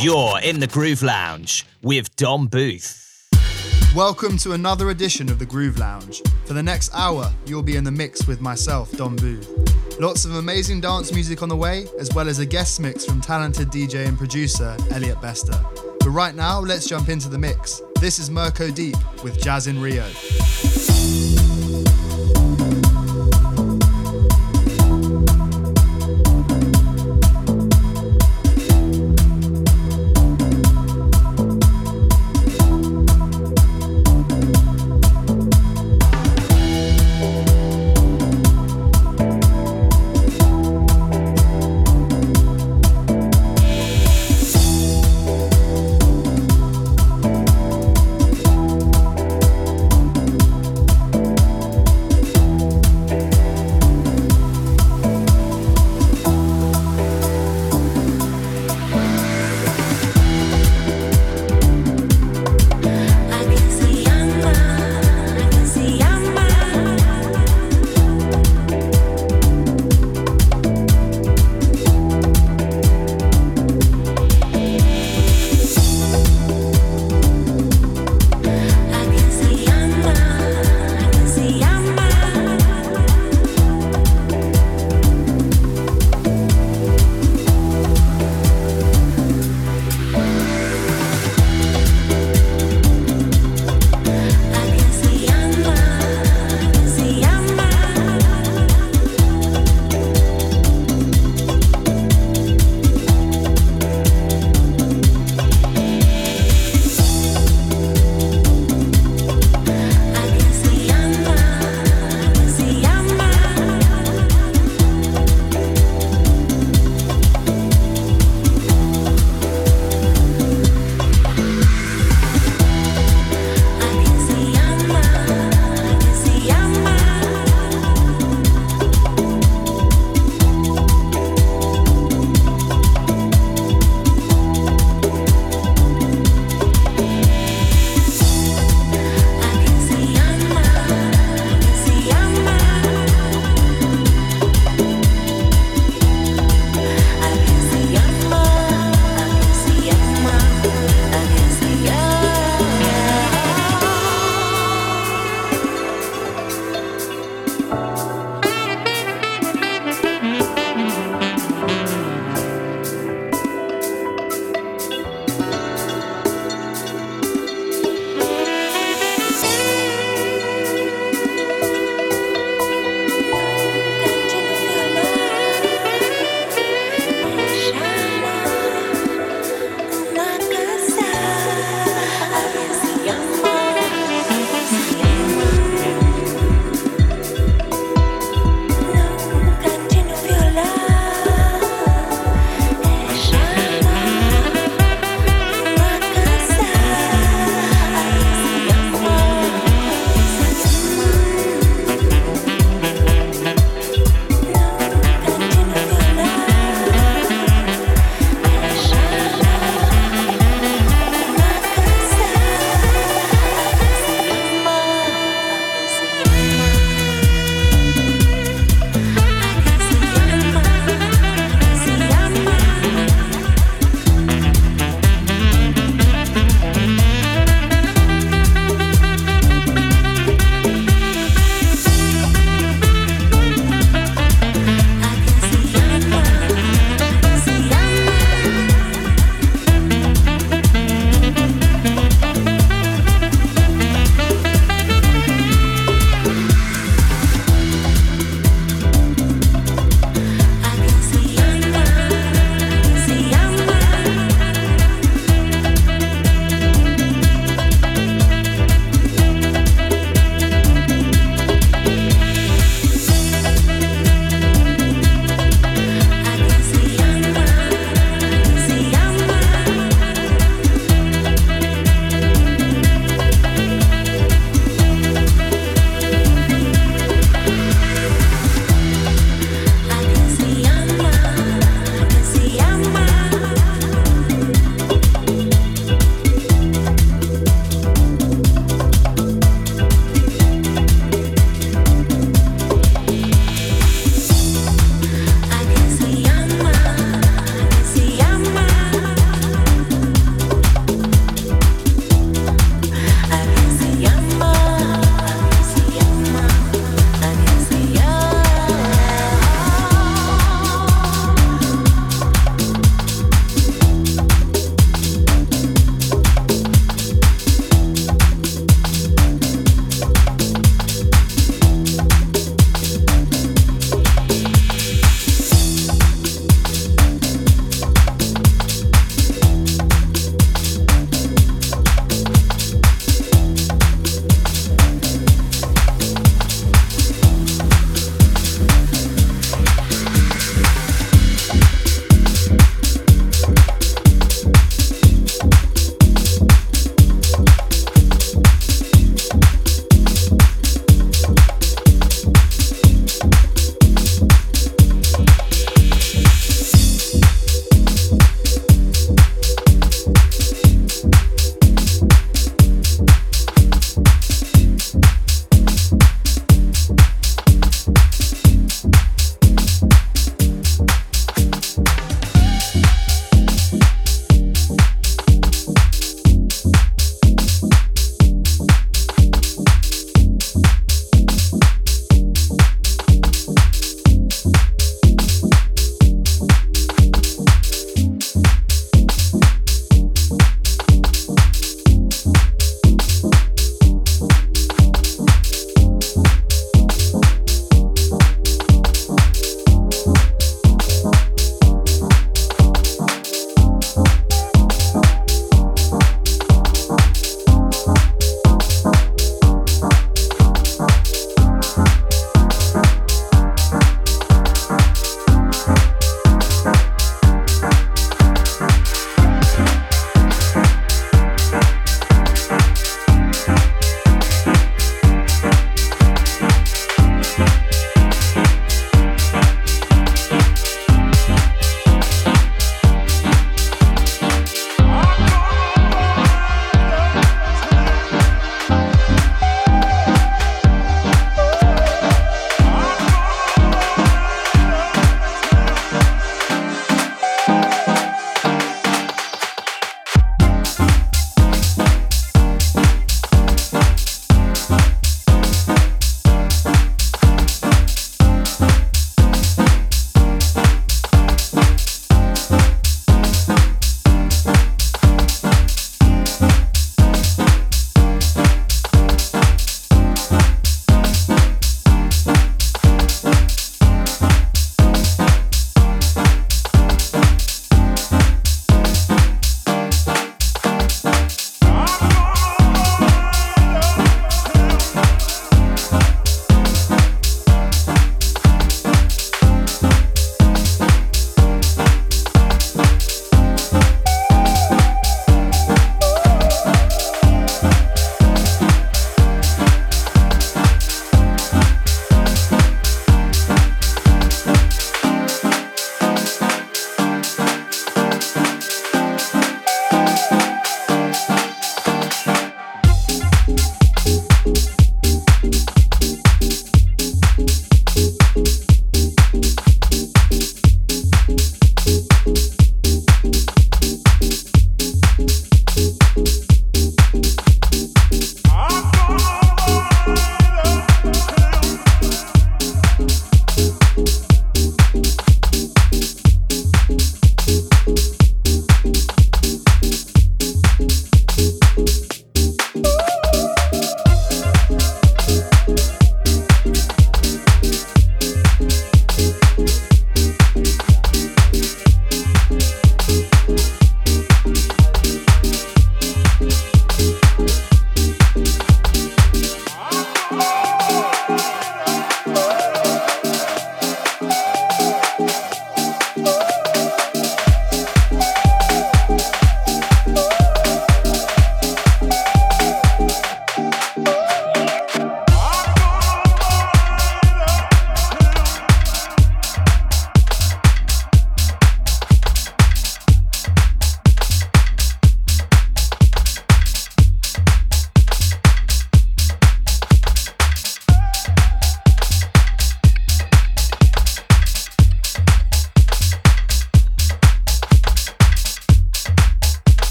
You're in the Groove Lounge with Dom Booth. Welcome to another edition of the Groove Lounge. For the next hour, you'll be in the mix with myself, Dom Booth. Lots of amazing dance music on the way, as well as a guest mix from talented DJ and producer Elliot Bester. But right now, let's jump into the mix. This is Mirko Deep with Jazz in Rio.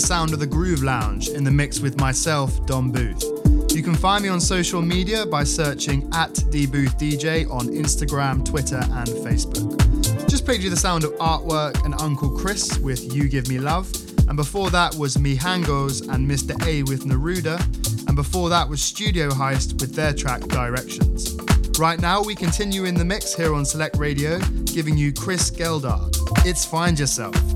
The sound of the Groove Lounge in the mix with myself, Dom Booth. You can find me on social media by searching at dboothDJ on Instagram, Twitter, and Facebook. Just played you the sound of artwork and Uncle Chris with You Give Me Love. And before that was Mihangos and Mr. A with Neruda. And before that was Studio Heist with their track Directions. Right now, we continue in the mix here on Select Radio, giving you Chris Geldard. It's Find Yourself.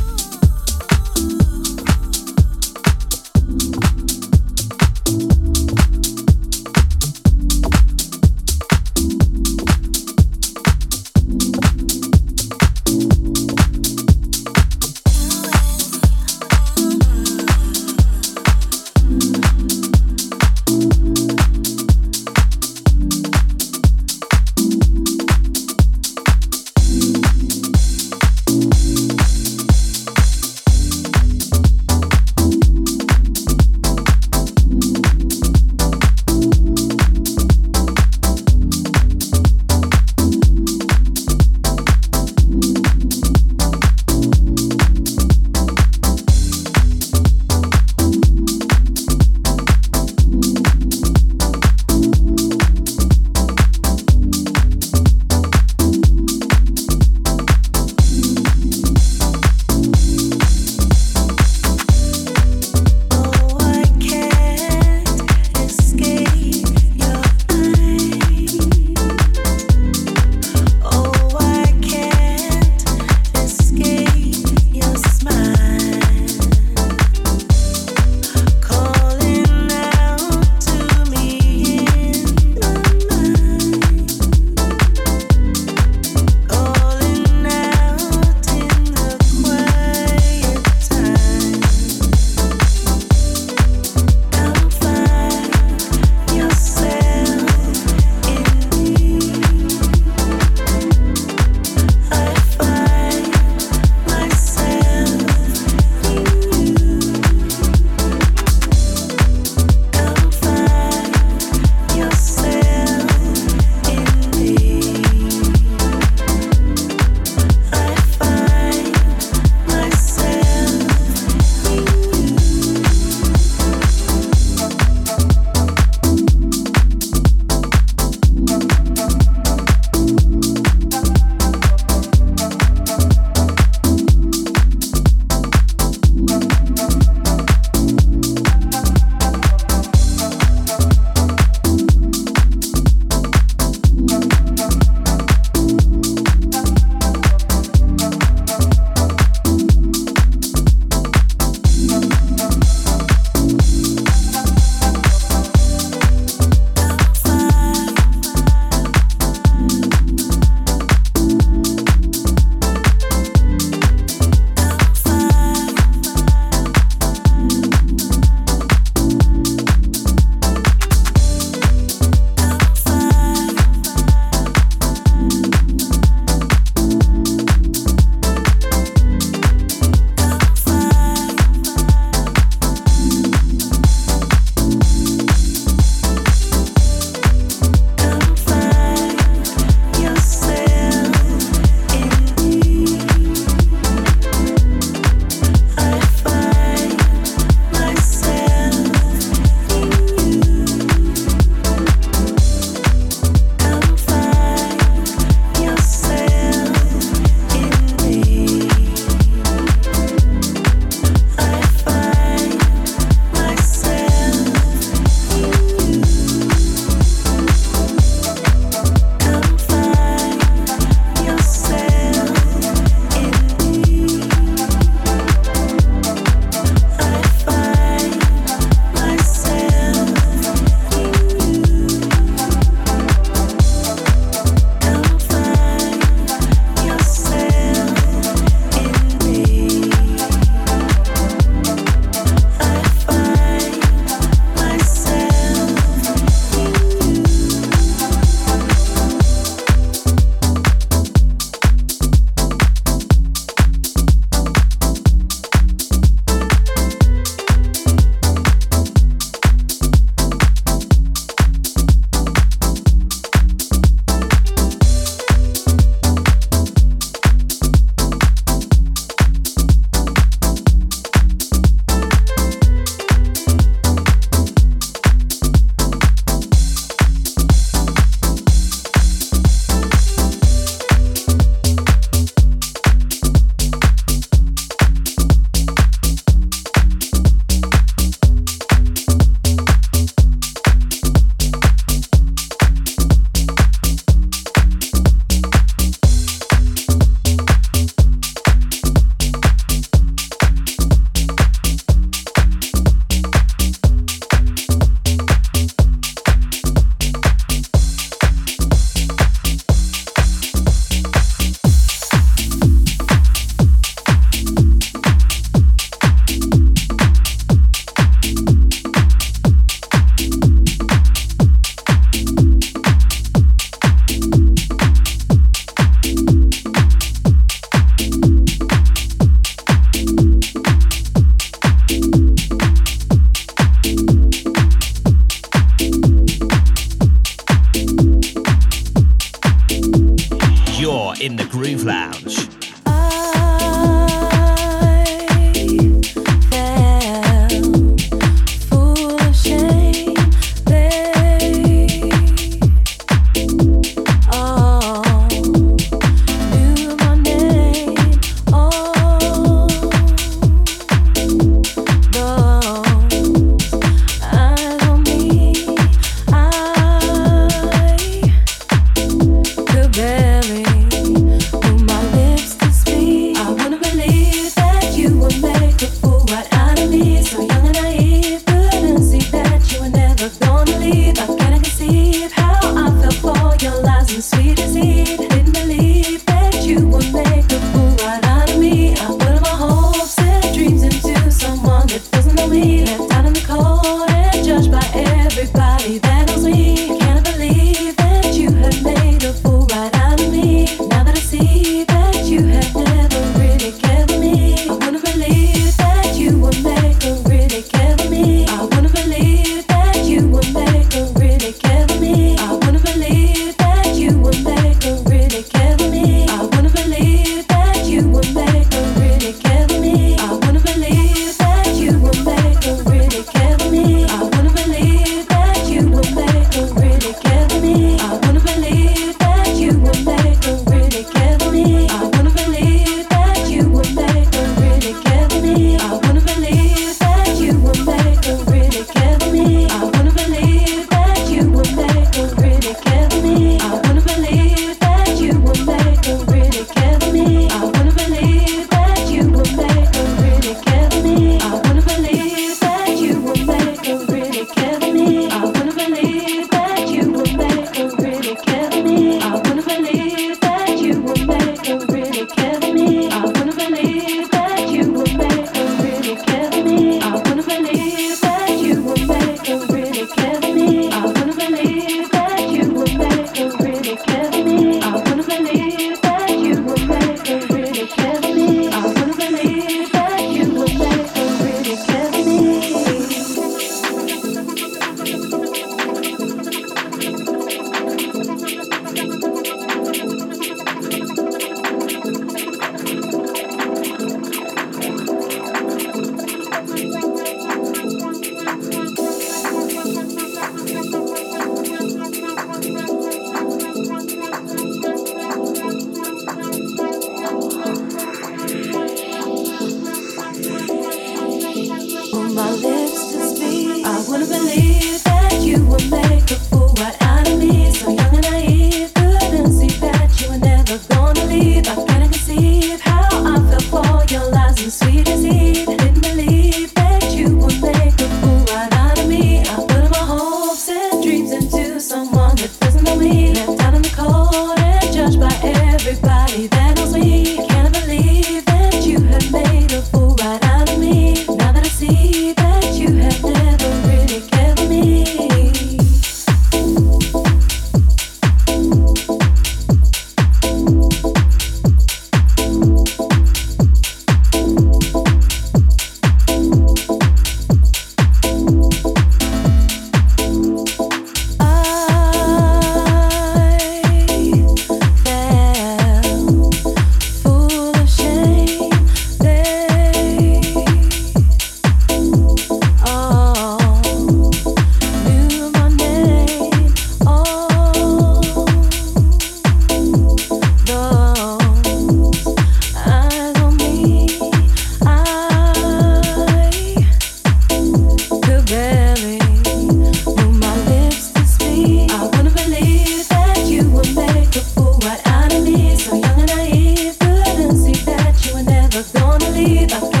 Into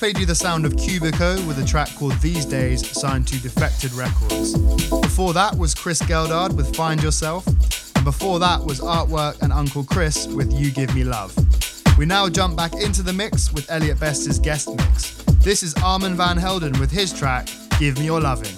played you the sound of Qubiko with a track called These Days, signed to Defected Records. Before that was Chris Geldard with Find Yourself, and before that was Artwork and Uncle Chris with You Give Me Love. We now jump back into the mix with Elliot Bester's guest mix. This is Armand Van Helden with his track, Give Me Your Loving.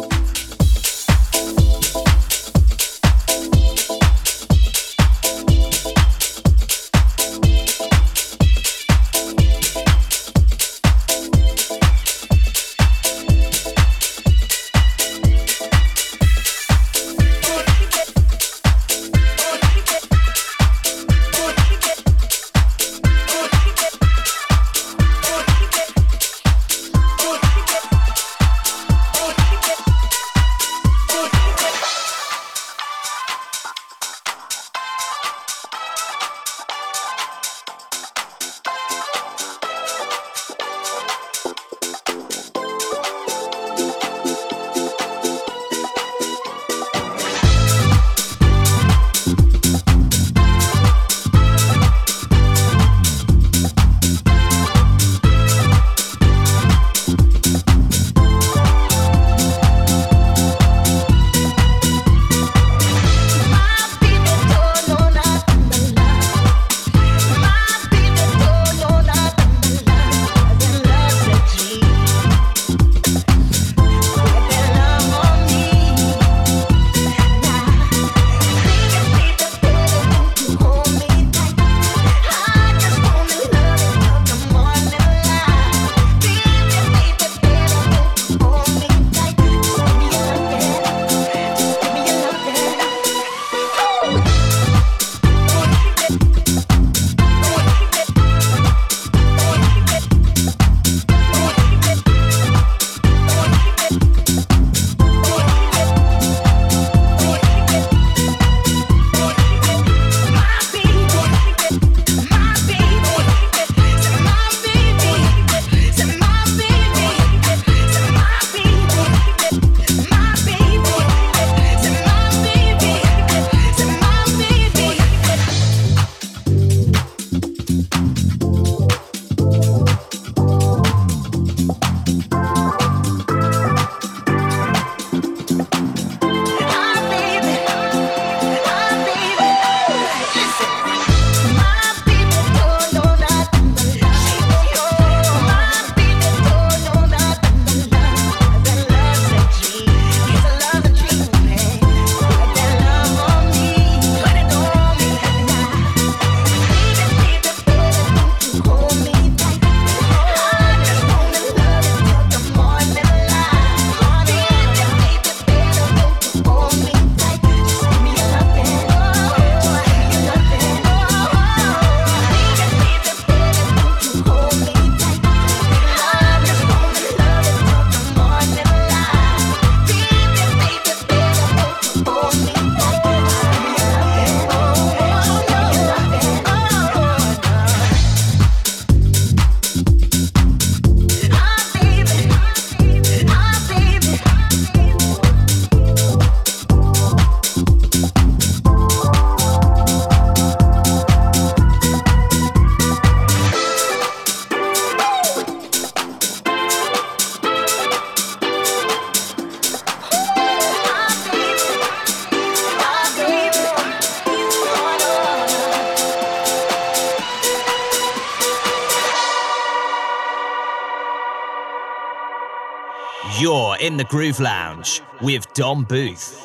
the Groove Lounge with Dom Booth.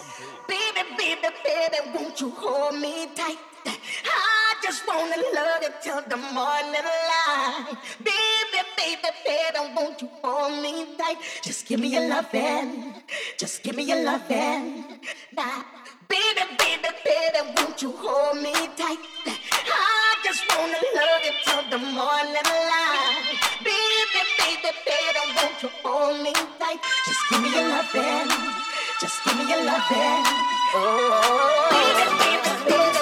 like, just give me your loving, just give me your loving. Oh, oh, oh. baby, baby, baby.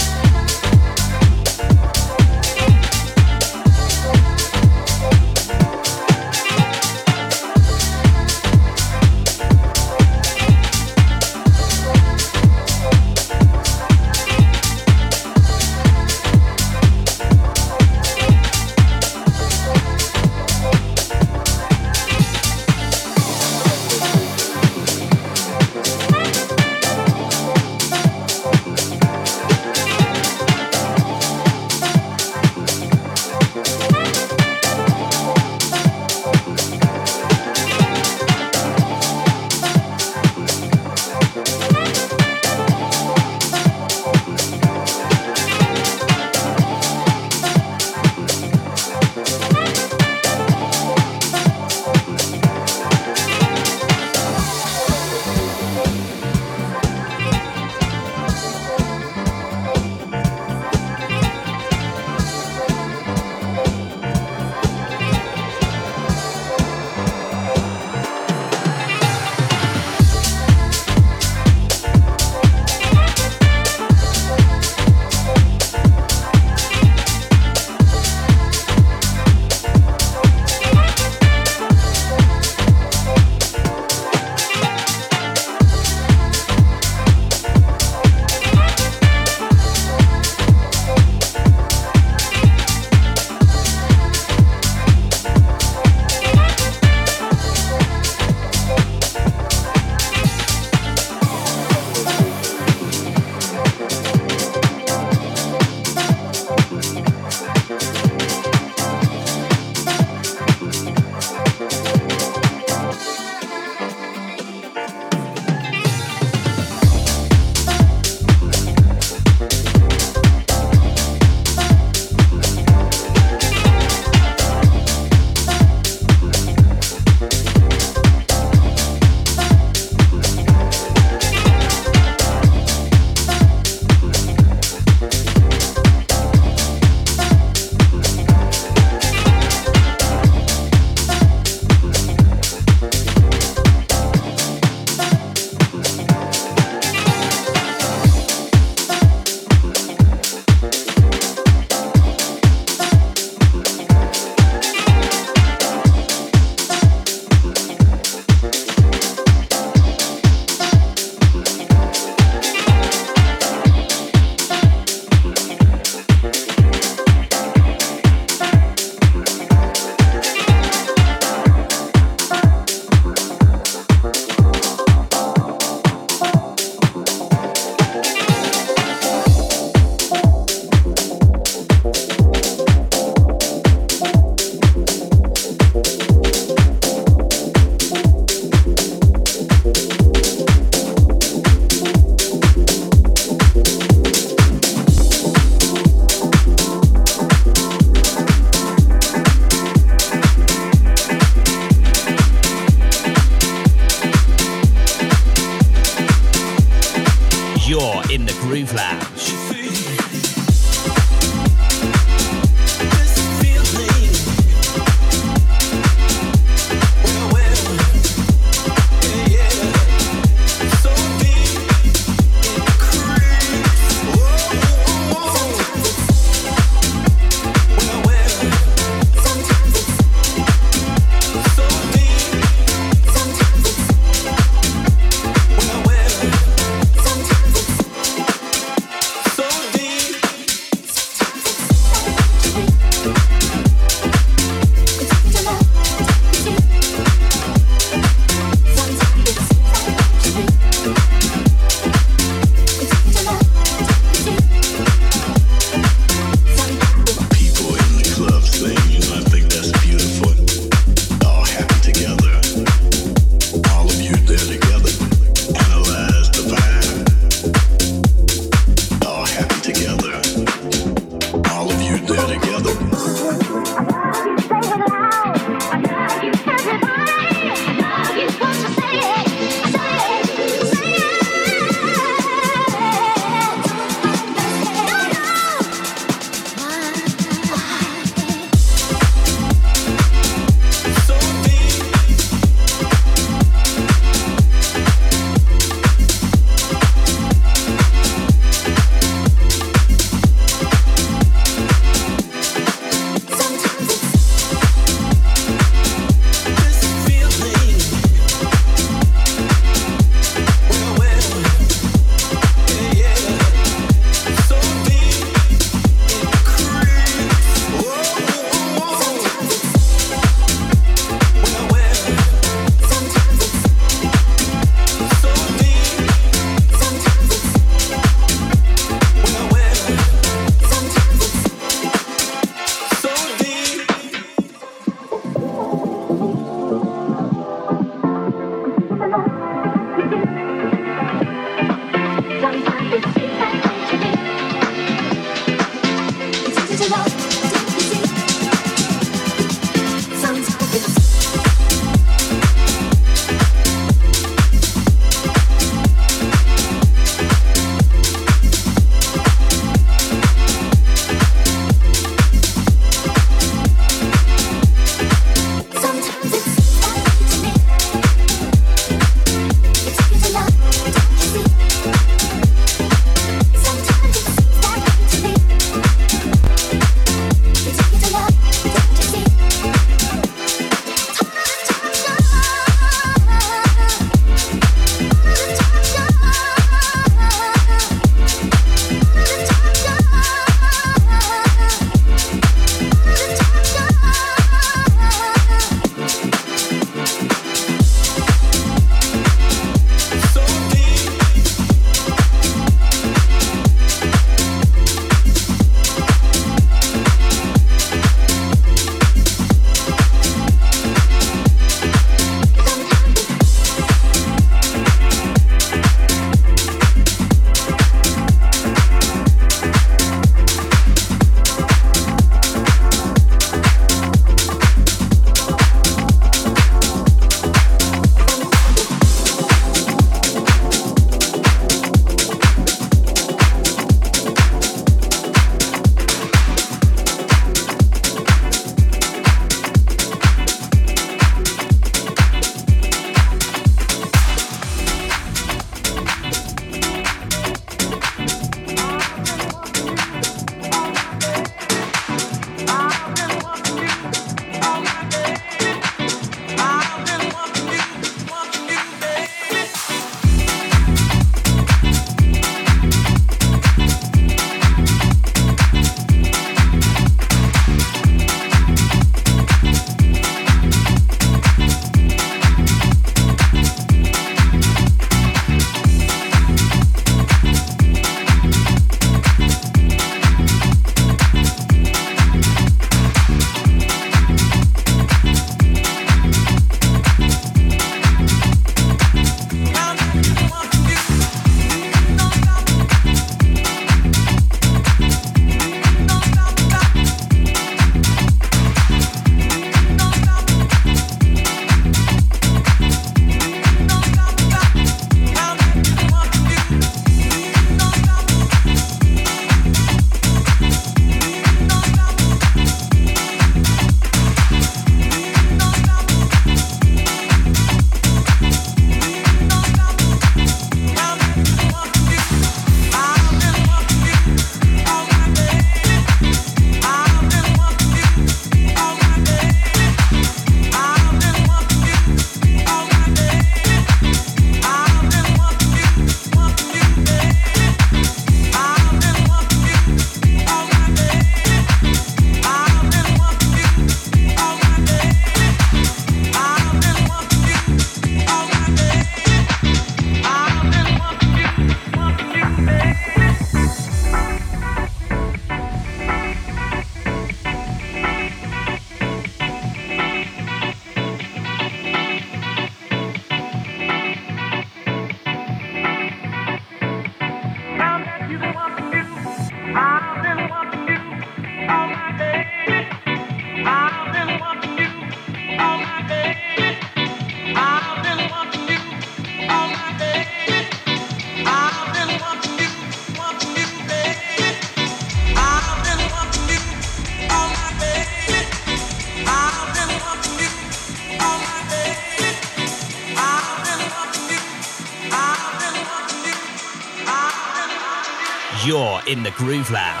The Groove Lounge.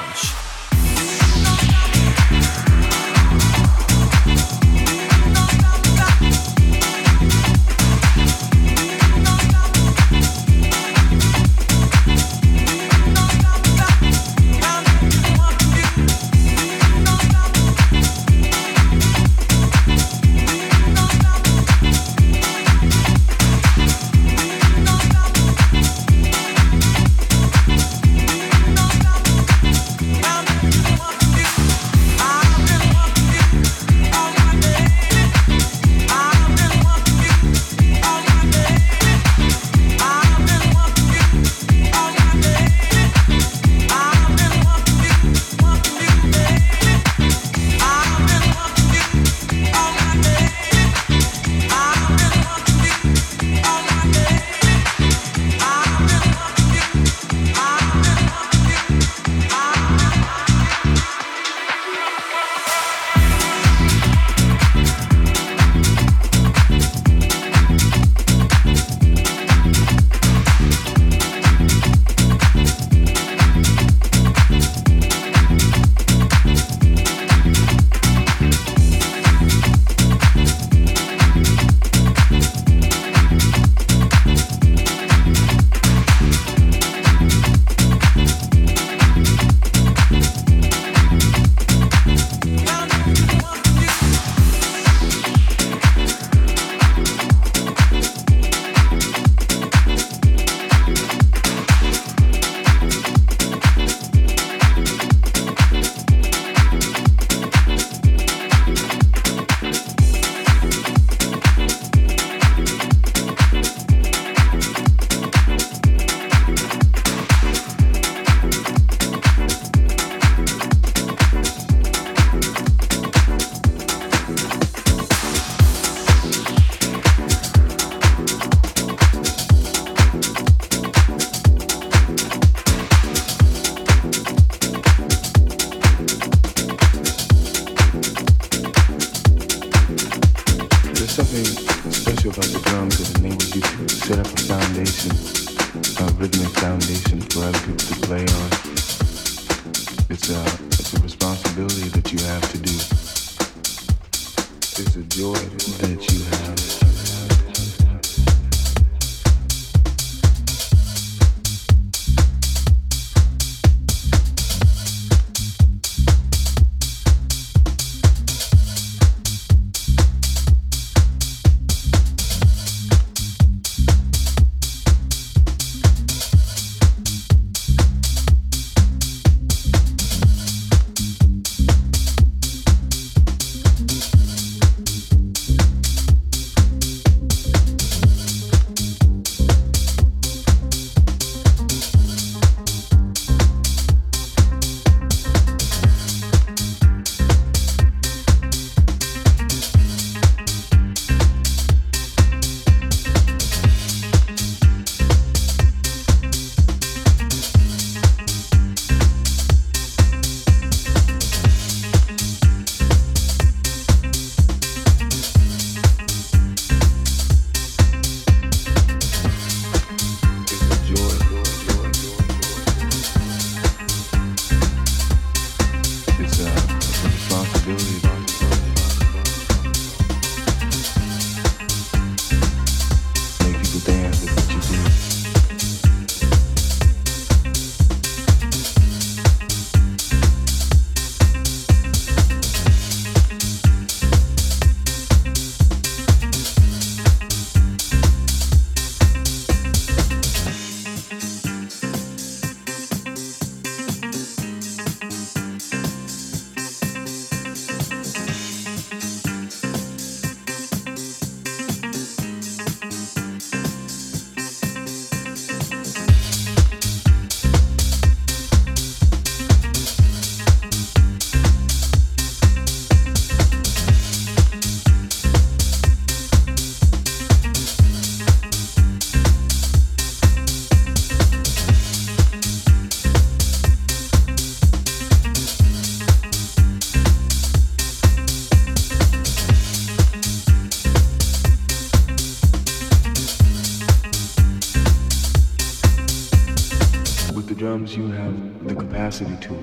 You have the capacity to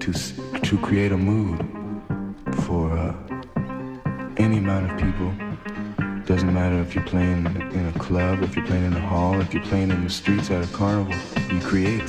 to to create a mood for uh, any amount of people. Doesn't matter if you're playing in a club, if you're playing in a hall, if you're playing in the streets at a carnival. You create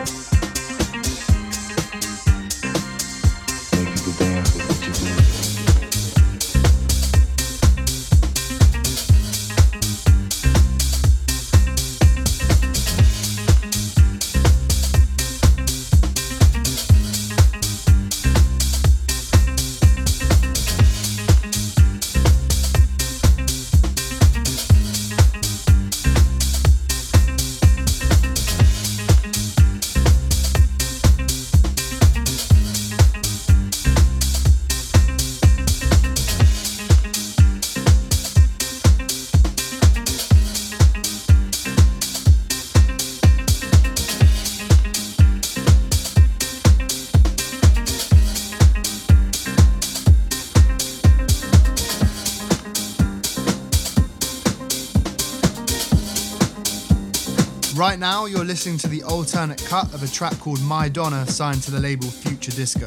listening to the alternate cut of a track called My Donna, signed to the label Future Disco.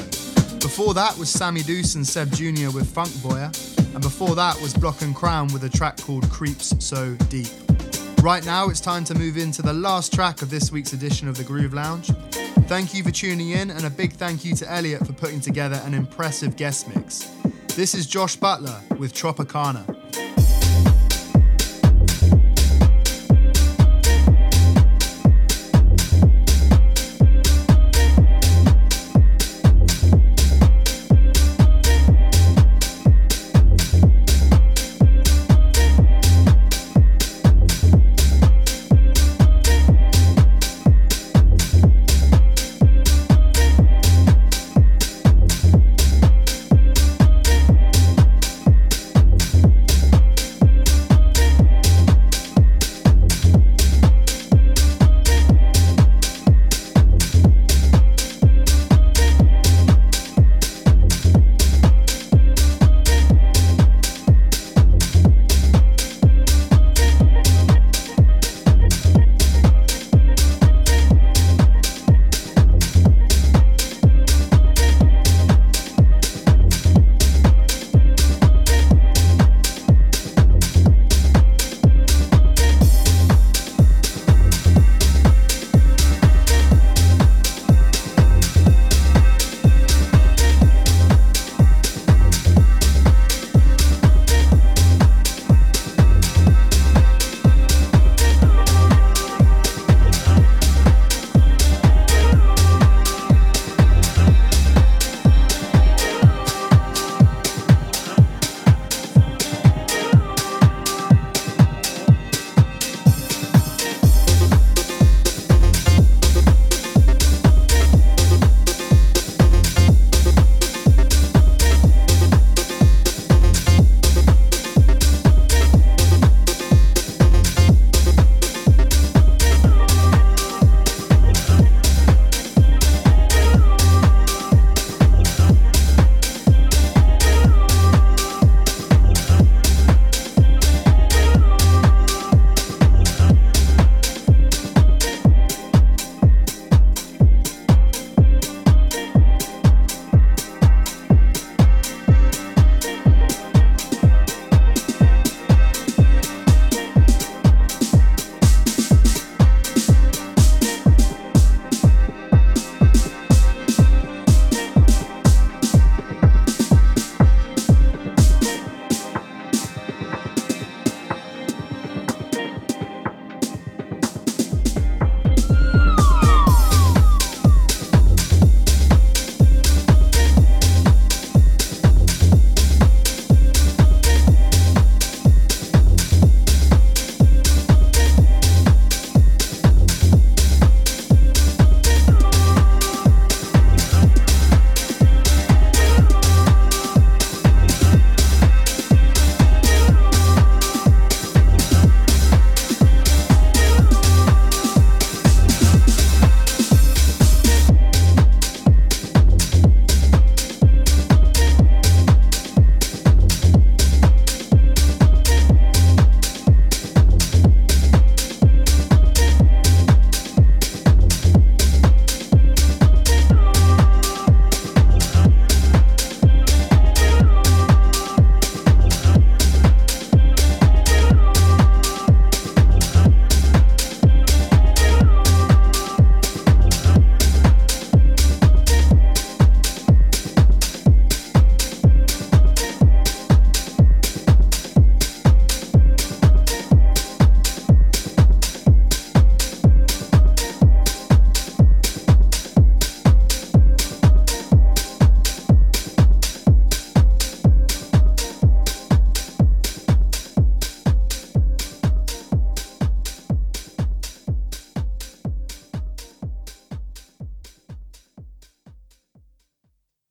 Before that was Sammy Deuce and Seb Jr. with Funk Boya, and before that was Block and Crown with a track called Creeps So Deep. Right now, it's time to move into the last track of this week's edition of the Groove Lounge. Thank you for tuning in, and a big thank you to Elliot for putting together an impressive guest mix. This is Josh Butler with Tropicana.